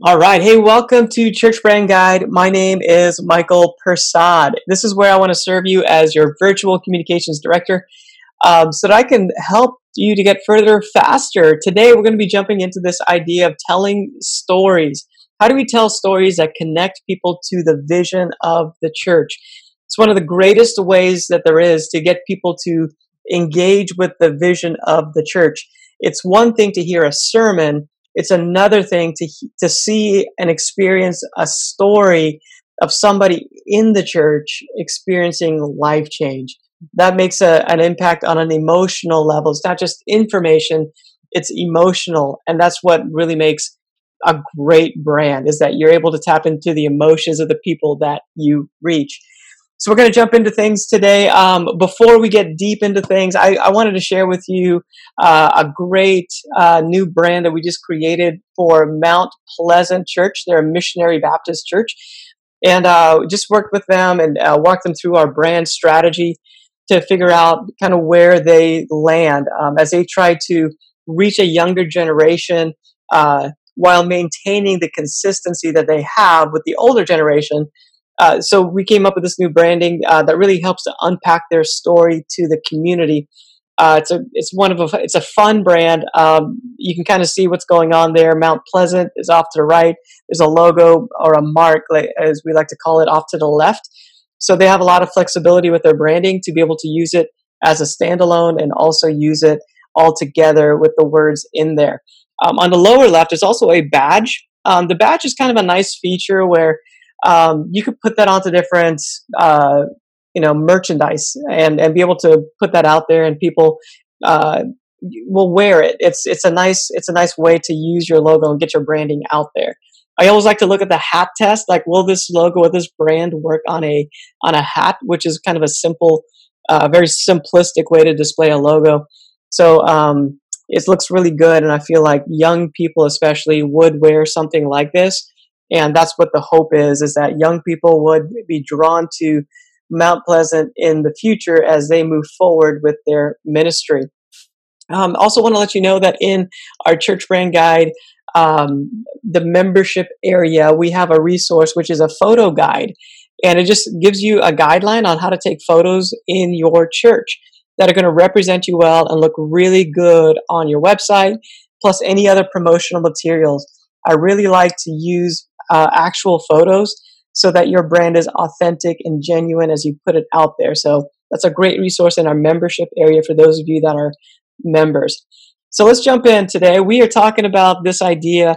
All right. Hey, welcome to Church Brand Guide. My name is Michael Persad. This is where I want to serve you as your virtual communications director um, so that I can help you to get further faster. Today, we're going to be jumping into this idea of telling stories. How do we tell stories that connect people to the vision of the church? It's one of the greatest ways that there is to get people to engage with the vision of the church. It's one thing to hear a sermon it's another thing to, to see and experience a story of somebody in the church experiencing life change. That makes a, an impact on an emotional level. It's not just information, it's emotional. And that's what really makes a great brand is that you're able to tap into the emotions of the people that you reach. So we're going to jump into things today. Um, before we get deep into things, I, I wanted to share with you uh, a great uh, new brand that we just created for Mount Pleasant Church. They're a missionary Baptist church, and uh, just worked with them and uh, walked them through our brand strategy to figure out kind of where they land um, as they try to reach a younger generation uh, while maintaining the consistency that they have with the older generation uh, so we came up with this new branding uh, that really helps to unpack their story to the community. Uh, it's a it's one of a it's a fun brand. Um, you can kind of see what's going on there. Mount Pleasant is off to the right. There's a logo or a mark, as we like to call it, off to the left. So they have a lot of flexibility with their branding to be able to use it as a standalone and also use it all together with the words in there. Um, on the lower left, there's also a badge. Um, the badge is kind of a nice feature where um, you could put that onto different uh, you know merchandise and and be able to put that out there and people uh, will wear it. It's it's a nice it's a nice way to use your logo and get your branding out there. I always like to look at the hat test like will this logo or this brand work on a on a hat which is kind of a simple uh, very simplistic way to display a logo. So um, it looks really good and i feel like young people especially would wear something like this and that's what the hope is, is that young people would be drawn to Mount Pleasant in the future as they move forward with their ministry. Um, also want to let you know that in our church brand guide, um, the membership area, we have a resource which is a photo guide. And it just gives you a guideline on how to take photos in your church that are going to represent you well and look really good on your website, plus any other promotional materials. I really like to use uh, actual photos so that your brand is authentic and genuine as you put it out there. So that's a great resource in our membership area for those of you that are members. So let's jump in today. We are talking about this idea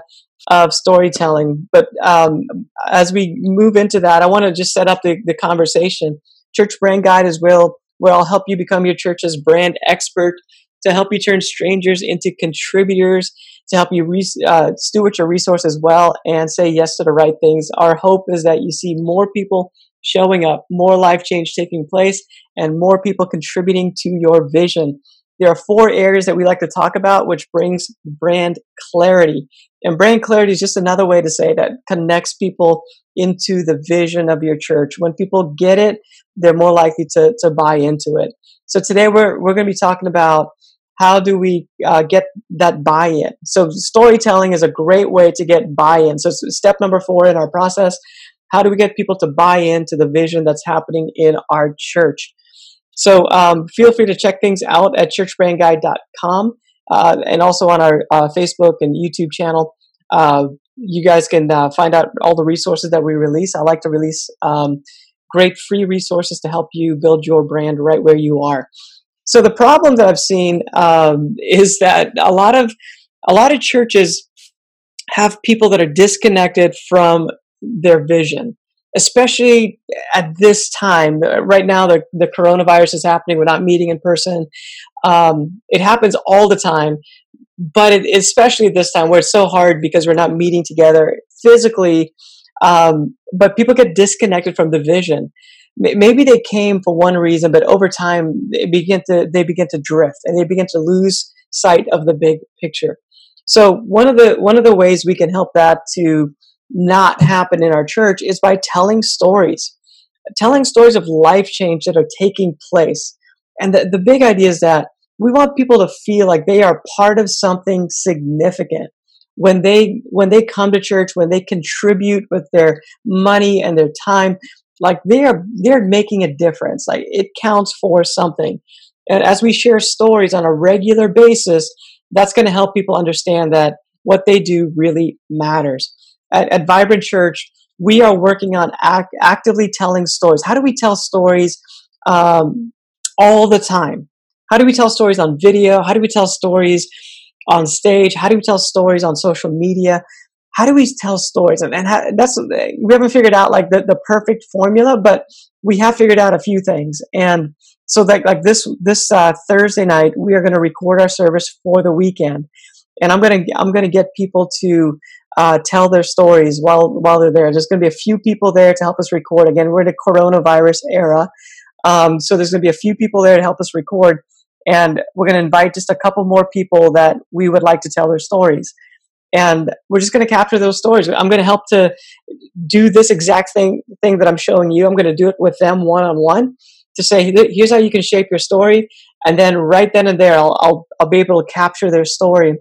of storytelling, but um, as we move into that, I want to just set up the, the conversation. Church Brand Guide is where, where I'll help you become your church's brand expert to help you turn strangers into contributors to help you re- uh, steward your resources well and say yes to the right things. Our hope is that you see more people showing up, more life change taking place, and more people contributing to your vision. There are four areas that we like to talk about, which brings brand clarity. And brand clarity is just another way to say that connects people into the vision of your church. When people get it, they're more likely to, to buy into it. So today we're, we're going to be talking about how do we uh, get that buy-in? So storytelling is a great way to get buy-in. So step number four in our process how do we get people to buy into the vision that's happening in our church? So um, feel free to check things out at churchbrandguide.com uh, and also on our uh, facebook and youtube channel. Uh, you guys can uh, find out all the resources that we release. I like to release um, great free resources to help you build your brand right where you are so the problem that I've seen um, is that a lot of a lot of churches have people that are disconnected from their vision, especially at this time. Right now, the, the coronavirus is happening. We're not meeting in person. Um, it happens all the time, but it, especially this time where it's so hard because we're not meeting together physically. Um, but people get disconnected from the vision maybe they came for one reason, but over time they begin to they begin to drift and they begin to lose sight of the big picture. So one of the one of the ways we can help that to not happen in our church is by telling stories, telling stories of life change that are taking place. And the, the big idea is that we want people to feel like they are part of something significant. when they when they come to church, when they contribute with their money and their time, like they're they're making a difference. Like it counts for something. And as we share stories on a regular basis, that's going to help people understand that what they do really matters. At, at Vibrant Church, we are working on act, actively telling stories. How do we tell stories um, all the time? How do we tell stories on video? How do we tell stories on stage? How do we tell stories on social media? How do we tell stories? And, and how, that's we haven't figured out like the, the perfect formula, but we have figured out a few things. And so that like this this uh, Thursday night, we are going to record our service for the weekend, and I'm gonna I'm gonna get people to uh, tell their stories while while they're there. There's going to be a few people there to help us record. Again, we're in a coronavirus era, um, so there's going to be a few people there to help us record. And we're going to invite just a couple more people that we would like to tell their stories. And we're just going to capture those stories. I'm going to help to do this exact thing, thing that I'm showing you. I'm going to do it with them one on one to say, here's how you can shape your story. And then right then and there, I'll, I'll, I'll be able to capture their story,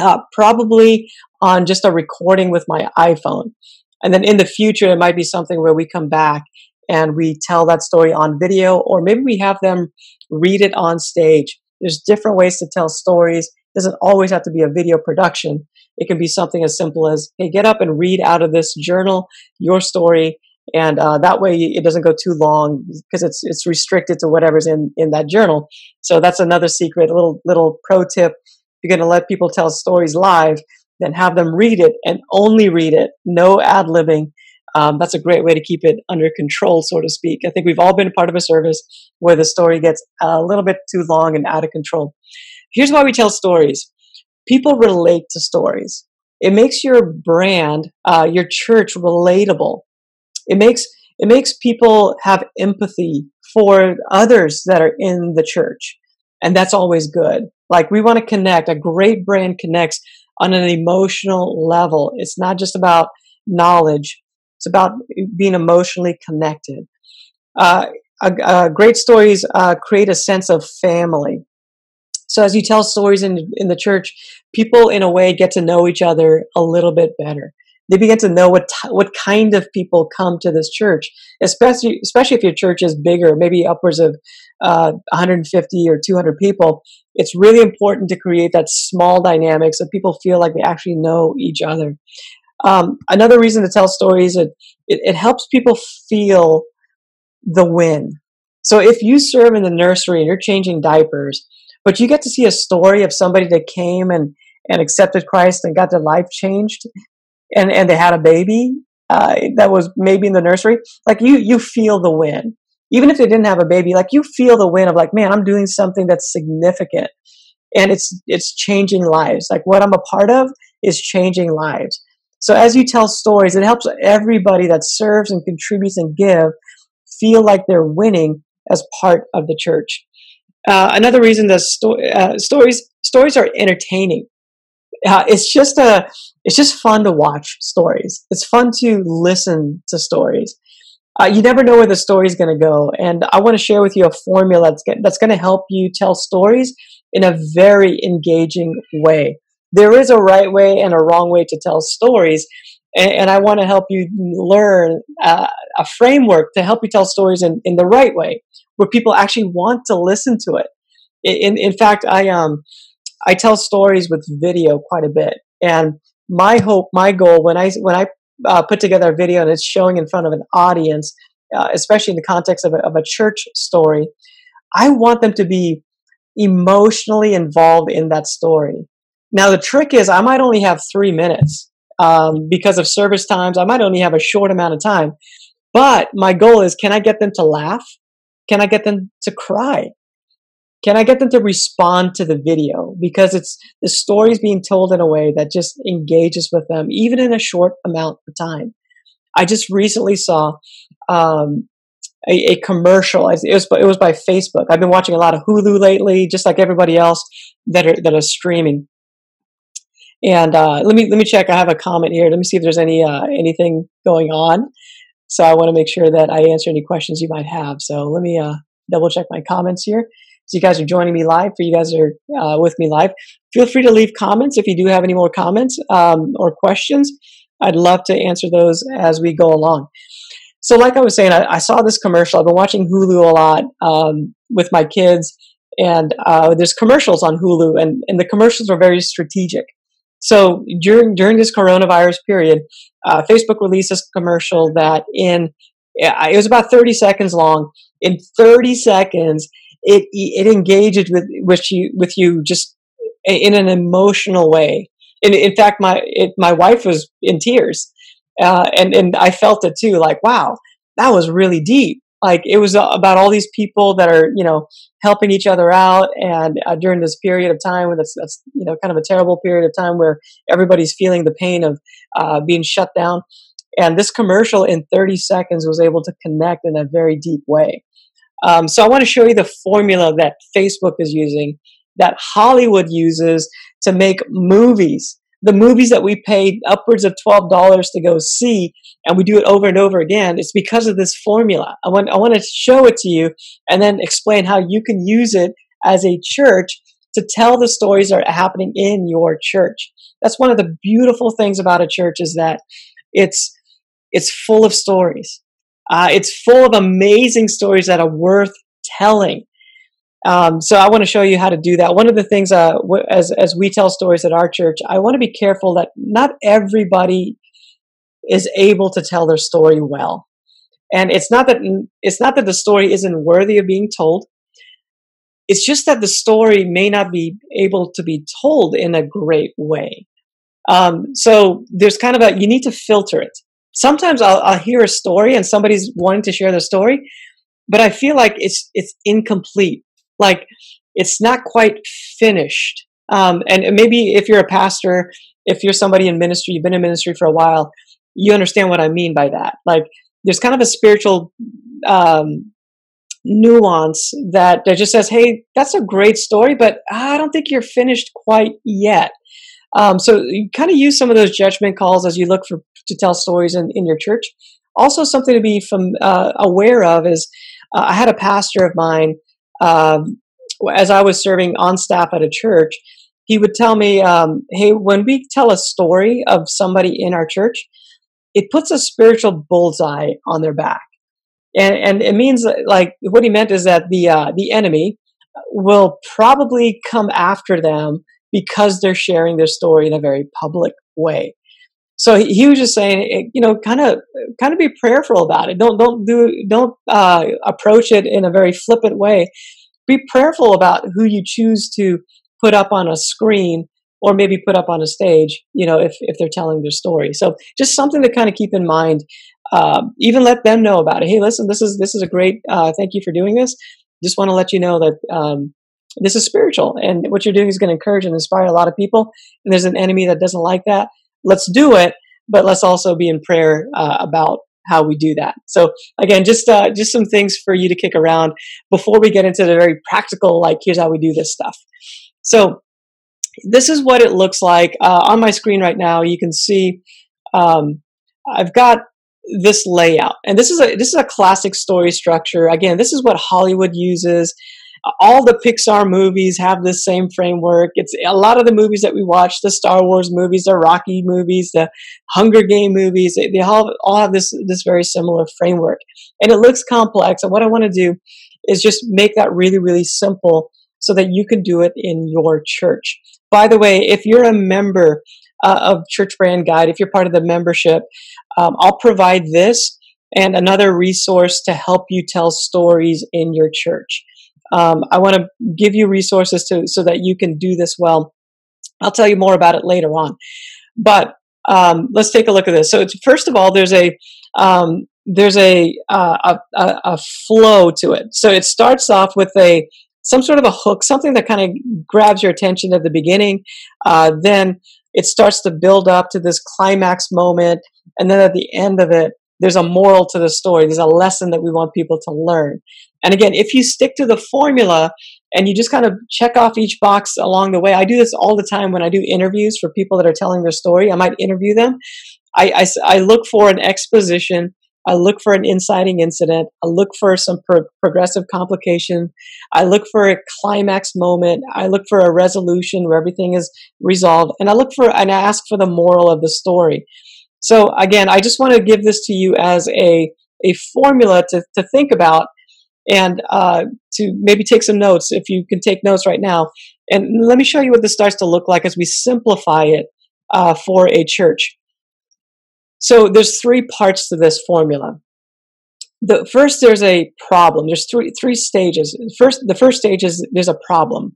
uh, probably on just a recording with my iPhone. And then in the future, it might be something where we come back and we tell that story on video, or maybe we have them read it on stage. There's different ways to tell stories. It doesn't always have to be a video production. It can be something as simple as, hey, get up and read out of this journal your story. And uh, that way it doesn't go too long because it's it's restricted to whatever's in, in that journal. So that's another secret, a little little pro tip. If you're going to let people tell stories live, then have them read it and only read it, no ad libbing, um, that's a great way to keep it under control, so to speak. I think we've all been part of a service where the story gets a little bit too long and out of control. Here's why we tell stories people relate to stories. It makes your brand, uh, your church relatable. It makes it makes people have empathy for others that are in the church. And that's always good. Like we want to connect. A great brand connects on an emotional level. It's not just about knowledge. It's about being emotionally connected. Uh, uh, great stories create a sense of family. So as you tell stories in in the church, people in a way get to know each other a little bit better. They begin to know what t- what kind of people come to this church, especially especially if your church is bigger, maybe upwards of uh, 150 or 200 people. It's really important to create that small dynamic so people feel like they actually know each other. Um, another reason to tell stories it, it, it helps people feel the win. So if you serve in the nursery and you're changing diapers, but you get to see a story of somebody that came and and accepted Christ and got their life changed, and and they had a baby uh, that was maybe in the nursery, like you you feel the win. Even if they didn't have a baby, like you feel the win of like, man, I'm doing something that's significant, and it's it's changing lives. Like what I'm a part of is changing lives. So as you tell stories, it helps everybody that serves and contributes and give feel like they're winning as part of the church. Uh, another reason that sto- uh, stories stories are entertaining. Uh, it's just a it's just fun to watch stories. It's fun to listen to stories. Uh, you never know where the story is going to go, and I want to share with you a formula that's that's going to help you tell stories in a very engaging way there is a right way and a wrong way to tell stories. And, and I want to help you learn uh, a framework to help you tell stories in, in the right way, where people actually want to listen to it. In, in fact, I, um, I tell stories with video quite a bit. And my hope, my goal, when I, when I uh, put together a video and it's showing in front of an audience, uh, especially in the context of a, of a church story, I want them to be emotionally involved in that story. Now, the trick is I might only have three minutes um, because of service times. I might only have a short amount of time. But my goal is can I get them to laugh? Can I get them to cry? Can I get them to respond to the video? Because it's the story is being told in a way that just engages with them, even in a short amount of time. I just recently saw um, a, a, commercial. It was, it was by Facebook. I've been watching a lot of Hulu lately, just like everybody else that are, that are streaming. And uh, let me let me check. I have a comment here. Let me see if there's any uh, anything going on. So I want to make sure that I answer any questions you might have. So let me uh, double check my comments here. So you guys are joining me live, for you guys are uh, with me live. Feel free to leave comments if you do have any more comments um, or questions. I'd love to answer those as we go along. So, like I was saying, I, I saw this commercial. I've been watching Hulu a lot um, with my kids, and uh, there's commercials on Hulu, and, and the commercials are very strategic. So during during this coronavirus period, uh, Facebook released this commercial that in it was about 30 seconds long. In 30 seconds, it it engages with with you with you just in an emotional way. In, in fact, my it, my wife was in tears, uh, and and I felt it too. Like, wow, that was really deep like it was about all these people that are you know helping each other out and uh, during this period of time when that's, that's you know kind of a terrible period of time where everybody's feeling the pain of uh, being shut down. And this commercial in 30 seconds was able to connect in a very deep way. Um, so i want to show you the formula that facebook is using that hollywood uses to make movies the movies that we paid upwards of $12 to go see and we do it over and over again, it's because of this formula. I want, I want to show it to you and then explain how you can use it as a church to tell the stories that are happening in your church. That's one of the beautiful things about a church is that it's, it's full of stories. Uh, it's full of amazing stories that are worth telling. Um, so I want to show you how to do that. One of the things, uh, as as we tell stories at our church, I want to be careful that not everybody is able to tell their story well, and it's not that it's not that the story isn't worthy of being told. It's just that the story may not be able to be told in a great way. Um, so there's kind of a you need to filter it. Sometimes I'll, I'll hear a story and somebody's wanting to share their story, but I feel like it's it's incomplete like it's not quite finished. Um, and maybe if you're a pastor, if you're somebody in ministry, you've been in ministry for a while, you understand what I mean by that. Like there's kind of a spiritual um, nuance that, just says, hey, that's a great story, but I don't think you're finished quite yet. Um, so you kind of use some of those judgment calls as you look for to tell stories in, in your church. Also, something to be from uh, aware of is uh, I had a pastor of mine um, as I was serving on staff at a church, he would tell me, um, "Hey, when we tell a story of somebody in our church, it puts a spiritual bullseye on their back, and and it means like what he meant is that the uh, the enemy will probably come after them because they're sharing their story in a very public way." So he, he was just saying, eh, you know, kind of kind of be prayerful about it. Don't don't do don't uh, approach it in a very flippant way. Be prayerful about who you choose to put up on a screen or maybe put up on a stage. You know, if if they're telling their story. So just something to kind of keep in mind. Uh, even let them know about it. Hey, listen, this is this is a great. Uh, thank you for doing this. Just want to let you know that um, this is spiritual, and what you're doing is going to encourage and inspire a lot of people. And there's an enemy that doesn't like that. Let's do it, but let's also be in prayer uh, about how we do that. So again, just uh, just some things for you to kick around before we get into the very practical, like here's how we do this stuff. So this is what it looks like uh, on my screen right now. You can see um, I've got this layout, and this is a this is a classic story structure. Again, this is what Hollywood uses all the Pixar movies have this same framework. It's a lot of the movies that we watch, the Star Wars movies, the Rocky movies, the Hunger Game movies, they, they all, all have this, this very similar framework. And it looks complex. And what I want to do is just make that really, really simple so that you can do it in your church. By the way, if you're a member uh, of Church Brand Guide, if you're part of the membership, um, I'll provide this and another resource to help you tell stories in your church. Um, I want to give you resources to so that you can do this well. I'll tell you more about it later on. But um, let's take a look at this. So first of all, there's a um, there's a, uh, a, a flow to it. So it starts off with a some sort of a hook, something that kind of grabs your attention at the beginning. Uh, then it starts to build up to this climax moment, and then at the end of it, there's a moral to the story. There's a lesson that we want people to learn. And again, if you stick to the formula and you just kind of check off each box along the way, I do this all the time when I do interviews for people that are telling their story. I might interview them. I, I, I look for an exposition I look for an inciting incident. I look for some pro- progressive complication. I look for a climax moment. I look for a resolution where everything is resolved. And I look for, and I ask for the moral of the story. So again, I just want to give this to you as a, a formula to, to think about and uh, to maybe take some notes if you can take notes right now. And let me show you what this starts to look like as we simplify it uh, for a church. So there's three parts to this formula. The first, there's a problem. There's three three stages. First, the first stage is there's a problem.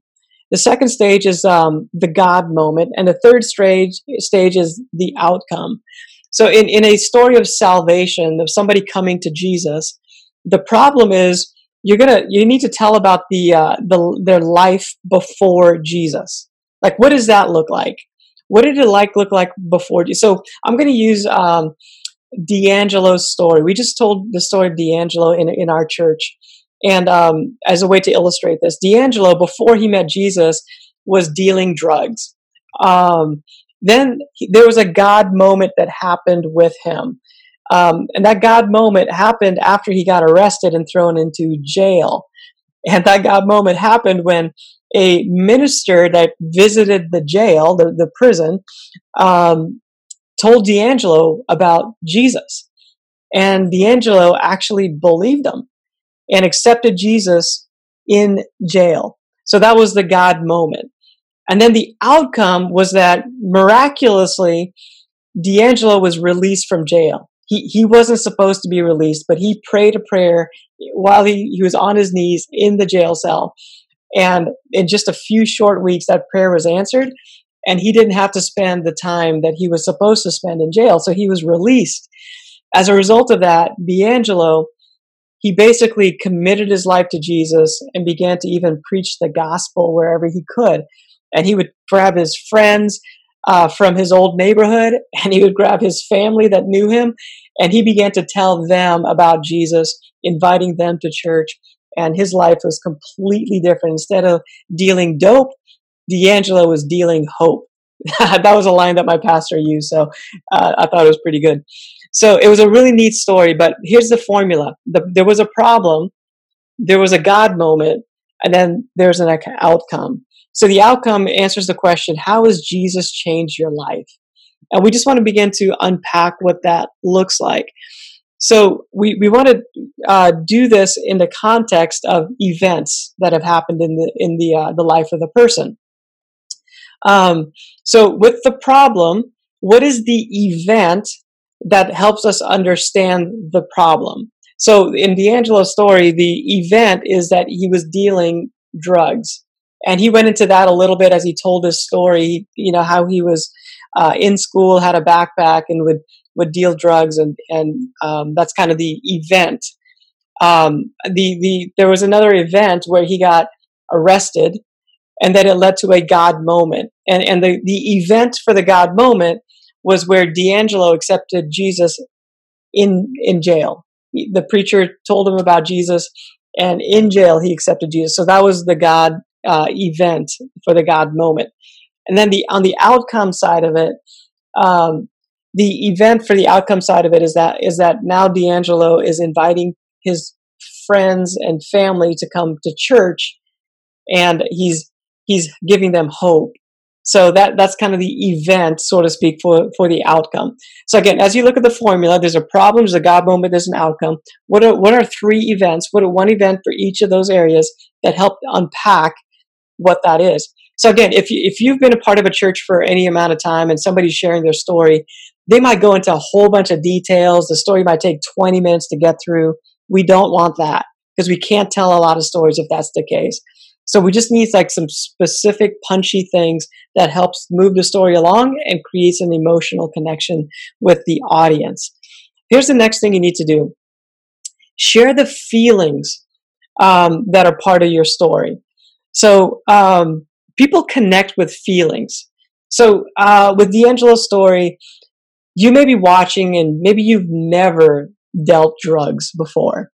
The second stage is um, the God moment, and the third stage stage is the outcome. So, in in a story of salvation of somebody coming to Jesus, the problem is you're gonna you need to tell about the uh, the their life before Jesus. Like, what does that look like? What did it like look like before? So I'm to use um, D'Angelo's story. We just told the story of D'Angelo in in our church, and um, as a way to illustrate this, D'Angelo before he met Jesus was dealing drugs. Um, then he, there was a God moment that happened with him. Um, and that God moment happened after he got arrested and thrown into jail. And that God moment happened when a minister that visited the jail, the, the prison, um, told D'Angelo about Jesus. And D'Angelo actually believed him and accepted Jesus in jail. So that was the God moment. And then the outcome was that miraculously, D'Angelo was released from jail. He, he wasn't supposed to be released, but he prayed a prayer while he, he was on his knees in the jail cell. And in just a few short weeks, that prayer was answered. And he didn't have to spend the time that he was supposed to spend in jail. So he was released. As a result of that, D'Angelo, he basically committed his life to Jesus and began to even preach the gospel wherever he could. And he would grab his friends uh, from his old neighborhood and he would grab his family that knew him and he began to tell them about Jesus, inviting them to church and his life was completely different. Instead of dealing dope, D'Angelo was dealing hope. that was a line that my pastor used, so uh, I thought it was pretty good. So it was a really neat story, but here's the formula. The, there was a problem, there was a God moment, and then there's an outcome. So the outcome answers the question, how has Jesus changed your life? And we just want to begin to unpack what that looks like. So we, we want to uh, do this in the context of events that have happened in the in the uh, the life of the person. Um, so with the problem, what is the event that helps us understand the problem? So in D'Angelo's story, the event is that he was dealing drugs, and he went into that a little bit as he told his story. You know how he was uh, in school, had a backpack, and would would deal drugs, and and um, that's kind of the event. Um, the the there was another event where he got arrested, and then it led to a God moment. And and the the event for the God moment was where D'Angelo accepted Jesus in in jail. The preacher told him about Jesus, and in jail he accepted Jesus. So that was the God uh, event for the God moment. And then the on the outcome side of it, um, the event for the outcome side of it is that is that now D'Angelo is inviting his friends and family to come to church, and he's he's giving them hope. So that that's kind of the event, so to speak, for for the outcome. So again, as you look at the formula, there's a problem, there's a God moment, there's an outcome. What are what are three events? What are one event for each of those areas that help unpack what that is? So again, if you, if you've been a part of a church for any amount of time and somebody's sharing their story, they might go into a whole bunch of details. The story might take 20 minutes to get through. We don't want that because we can't tell a lot of stories if that's the case. So we just need like some specific punchy things that helps move the story along and creates an emotional connection with the audience. Here's the next thing you need to do. Share the feelings um, that are part of your story. So um, people connect with feelings. So uh, with D'Angelo's story, you may be watching and maybe you've never dealt drugs before.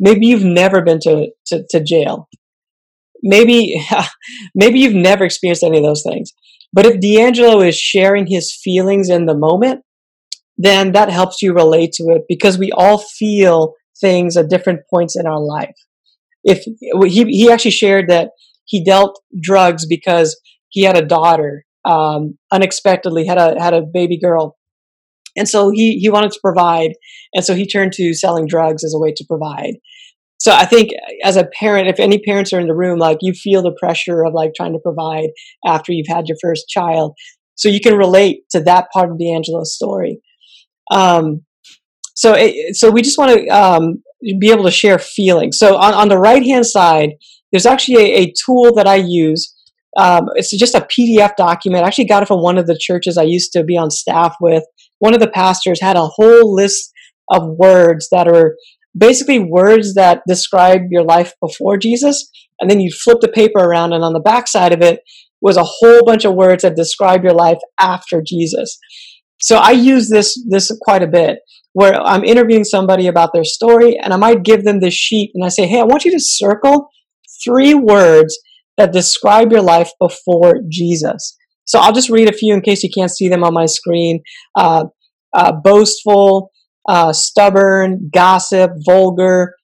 Maybe you've never been to, to, to jail. Maybe, maybe you've never experienced any of those things. But if D'Angelo is sharing his feelings in the moment, then that helps you relate to it because we all feel things at different points in our life. If he, he actually shared that he dealt drugs because he had a daughter, um, unexpectedly had a, had a baby girl. And so he, he wanted to provide. And so he turned to selling drugs as a way to provide. So I think as a parent, if any parents are in the room, like you feel the pressure of like trying to provide after you've had your first child. So you can relate to that part of D'Angelo's story. Um, so, it, so we just want to um, be able to share feelings. So on, on the right hand side, there's actually a, a tool that I use. Um, it's just a PDF document. I actually got it from one of the churches I used to be on staff with. One of the pastors had a whole list of words that are basically words that describe your life before Jesus. And then you flip the paper around, and on the back side of it was a whole bunch of words that describe your life after Jesus. So I use this this quite a bit where I'm interviewing somebody about their story and I might give them this sheet and I say, "Hey, I want you to circle three words that describe your life before Jesus." So I'll just read a few in case you can't see them on my screen. Uh, uh, boastful, uh, stubborn, gossip, vulgar,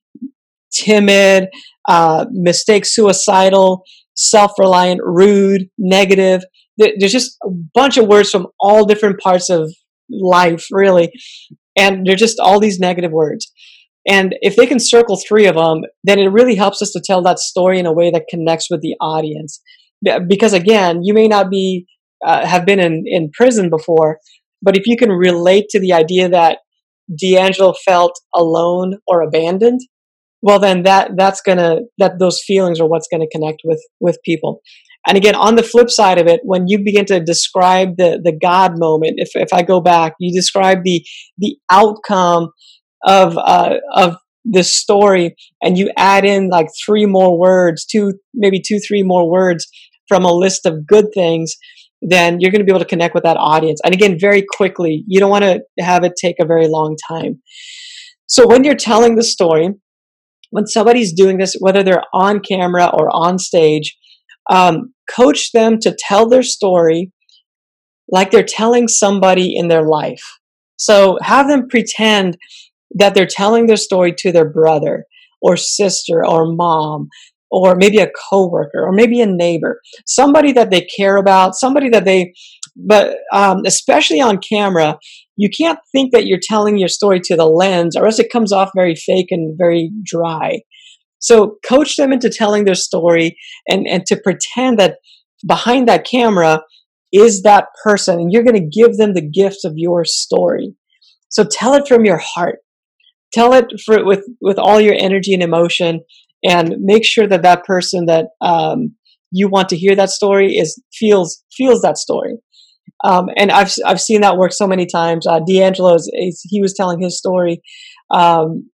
timid, uh, mistake, suicidal, self-reliant, rude, negative, there's just a bunch of words from all different parts of life, really. And they're just all these negative words. And if they can circle three of them, then it really helps us to tell that story in a way that connects with the audience. Because again, you may not be uh, have been in, in prison before, but if you can relate to the idea that D'Angelo felt alone or abandoned, well, then that that's gonna that those feelings are what's gonna connect with with people. And again, on the flip side of it, when you begin to describe the, the God moment, if, if I go back, you describe the, the outcome of, uh, of this story and you add in like three more words, two, maybe two, three more words from a list of good things, then you're going to be able to connect with that audience. And again, very quickly, you don't want to have it take a very long time. So when you're telling the story, when somebody's doing this, whether they're on camera or on stage, um, coach them to tell their story like they're telling somebody in their life. So have them pretend that they're telling their story to their brother or sister or mom or maybe a coworker or maybe a neighbor, somebody that they care about, somebody that they, but um, especially on camera, you can't think that you're telling your story to the lens or else it comes off very fake and very dry. So coach them into telling their story and, and to pretend that behind that camera is that person and you're going to give them the gift of your story. So tell it from your heart. Tell it for, with, with all your energy and emotion and make sure that that person that um, you want to hear that story is feels feels that story. Um, and I've I've seen that work so many times. Uh, D'Angelo, he was telling his story. Um,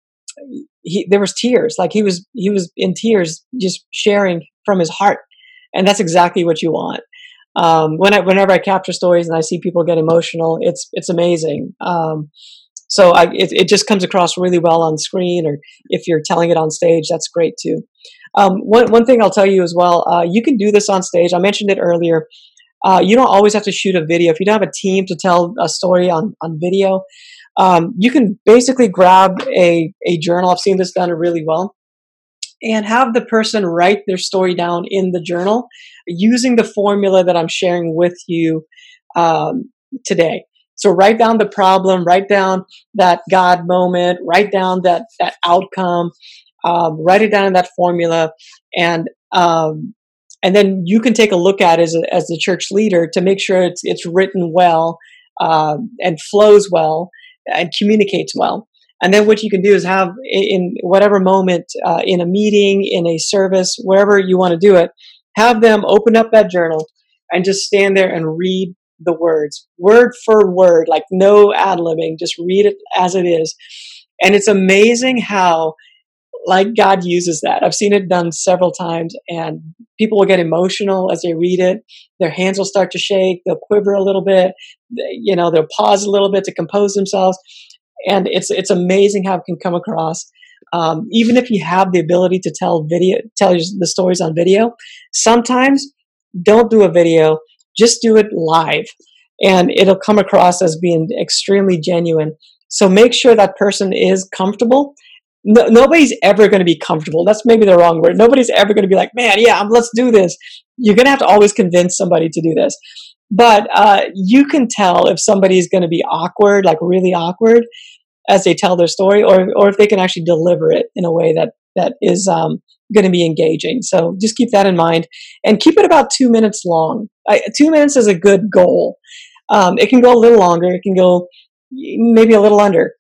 he, there was tears like he was he was in tears just sharing from his heart and that's exactly what you want um, when I, whenever I capture stories and I see people get emotional, it's it's amazing. Um, so I, it, it just comes across really well on screen, or if you're telling it on stage, that's great too. Um, one one thing I'll tell you as well, uh, you can do this on stage. I mentioned it earlier. Uh, you don't always have to shoot a video. If you don't have a team to tell a story on on video, um, you can basically grab a, a journal. I've seen this done really well. And have the person write their story down in the journal using the formula that I'm sharing with you um, today. So write down the problem, write down that God moment, write down that that outcome, um, write it down in that formula, and um, and then you can take a look at it as a, as the church leader to make sure it's it's written well uh, and flows well and communicates well. And then what you can do is have in whatever moment, uh, in a meeting, in a service, wherever you want to do it, have them open up that journal and just stand there and read the words, word for word, like no ad libbing, just read it as it is. And it's amazing how like God uses that. I've seen it done several times and people will get emotional as they read it. Their hands will start to shake. They'll quiver a little bit. You know, they'll pause a little bit to compose themselves. And it's, it's amazing how it can come across. Um, even if you have the ability to tell video, tell the stories on video, sometimes don't do a video, just do it live and it'll come across as being extremely genuine. So make sure that person is comfortable. No, nobody's ever going to be comfortable. That's maybe the wrong word. Nobody's ever going to be like, man, yeah, let's do this. You're going to have to always convince somebody to do this. But uh, you can tell if somebody's going to be awkward, like really awkward, as they tell their story, or or if they can actually deliver it in a way that that is um, going to be engaging. So just keep that in mind, and keep it about two minutes long. I, two minutes is a good goal. Um, it can go a little longer. It can go maybe a little under.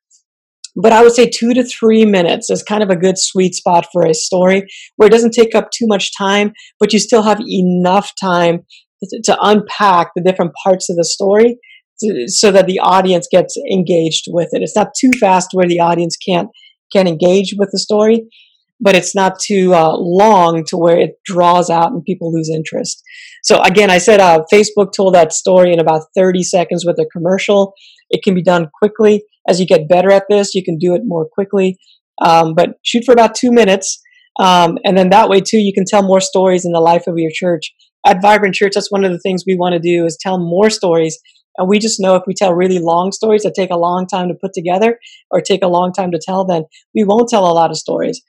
But I would say two to three minutes is kind of a good sweet spot for a story where it doesn't take up too much time, but you still have enough time to, to unpack the different parts of the story to, so that the audience gets engaged with it. It's not too fast where the audience can't can engage with the story, but it's not too uh, long to where it draws out and people lose interest. So again, I said uh, Facebook told that story in about 30 seconds with a commercial. It can be done quickly. As you get better at this, you can do it more quickly. Um, but shoot for about two minutes. Um, and then that way too, you can tell more stories in the life of your church. At Vibrant Church, that's one of the things we want to do is tell more stories. And we just know if we tell really long stories that take a long time to put together or take a long time to tell, then we won't tell a lot of stories.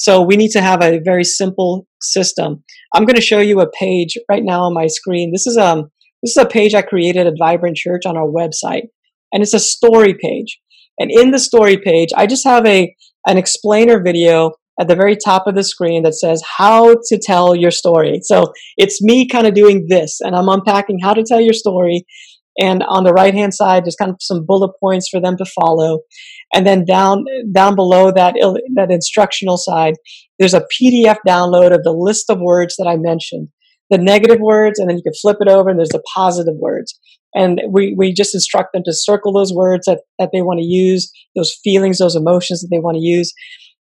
So we need to have a very simple system. I'm going to show you a page right now on my screen. This is um this is a page I created at Vibrant Church on our website and it's a story page. And in the story page, I just have a an explainer video at the very top of the screen that says how to tell your story. So it's me kind of doing this and I'm unpacking how to tell your story. And on the right hand side, there's kind of some bullet points for them to follow. And then down down below that that instructional side, there's a PDF download of the list of words that I mentioned, the negative words, and then you can flip it over and there's the positive words. And we, we just instruct them to circle those words that, that they want to use those feelings those emotions that they want to use.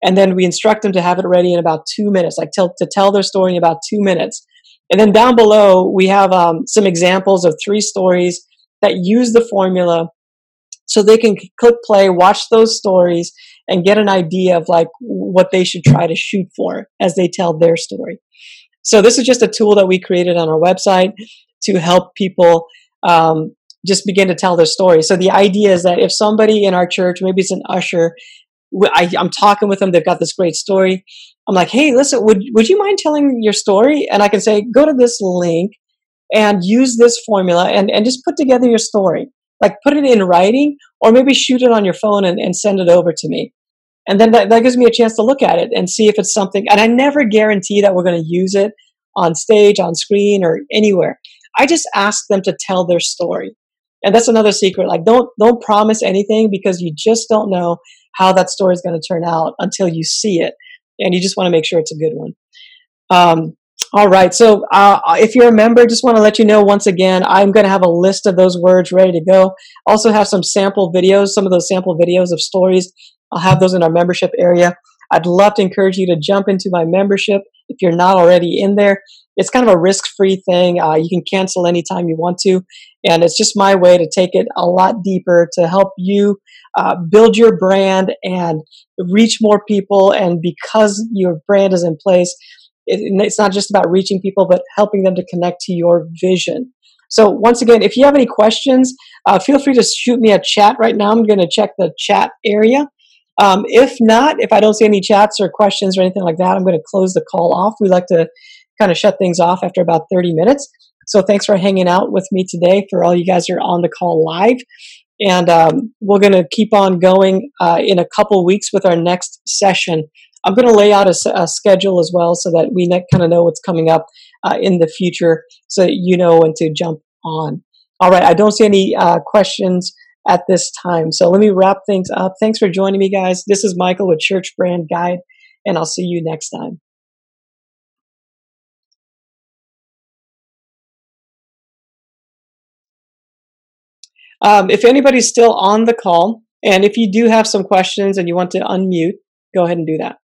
And then we instruct them to have it ready in about two minutes like tell, to tell their story in about two minutes. And then down below we have um, some examples of three stories that use the formula so they can click play watch those stories and get an idea of like what they should try to shoot for as they tell their story so this is just a tool that we created on our website to help people um, just begin to tell their story. So the idea is that if somebody in our church, maybe it's an usher, I, am talking with them, they've got this great story. I'm like, hey, listen, would would you mind telling your story? And I can say, go to this link and use this formula and, and just put together your story. Like put it in writing or maybe shoot it on your phone and, and send it over to me. And then that, that gives me a chance to look at it and see if it's something. And I never guarantee that we're going to use it on stage, on screen, or anywhere. I just ask them to tell their story. And that's another secret. Like don't don't promise anything because you just don't know how that story is going to turn out until you see it, and you just want to make sure it's a good one. Um, all right. So uh, if you're a member, just want to let you know once again, I'm going to have a list of those words ready to go. Also have some sample videos, some of those sample videos of stories. I'll have those in our membership area. I'd love to encourage you to jump into my membership if you're not already in there it's kind of a risk free thing. Uh, you can cancel anytime you want to. And it's just my way to take it a lot deeper to help you uh, build your brand and reach more people. And because your brand is in place, it, it's not just about reaching people, but helping them to connect to your vision. So once again, if you have any questions, uh, feel free to shoot me a chat right now. I'm going to check the chat area. Um, if not, if I don't see any chats or questions or anything like that, I'm going to close the call off. We like to kind of shut things off after about 30 minutes. So thanks for hanging out with me today for all you guys who are on the call live. And um, we're going to keep on going uh, in a couple weeks with our next session. I'm going to lay out a, a, schedule as well so that we kind of know what's coming up uh, in the future so that you know when to jump on. All right, I don't see any uh, questions at this time. So let me wrap things up. Thanks for joining me, guys. This is Michael with Church Brand Guide, and I'll see you next time. Um, if anybody's still on the call, and if you do have some questions and you want to unmute, go ahead and do that.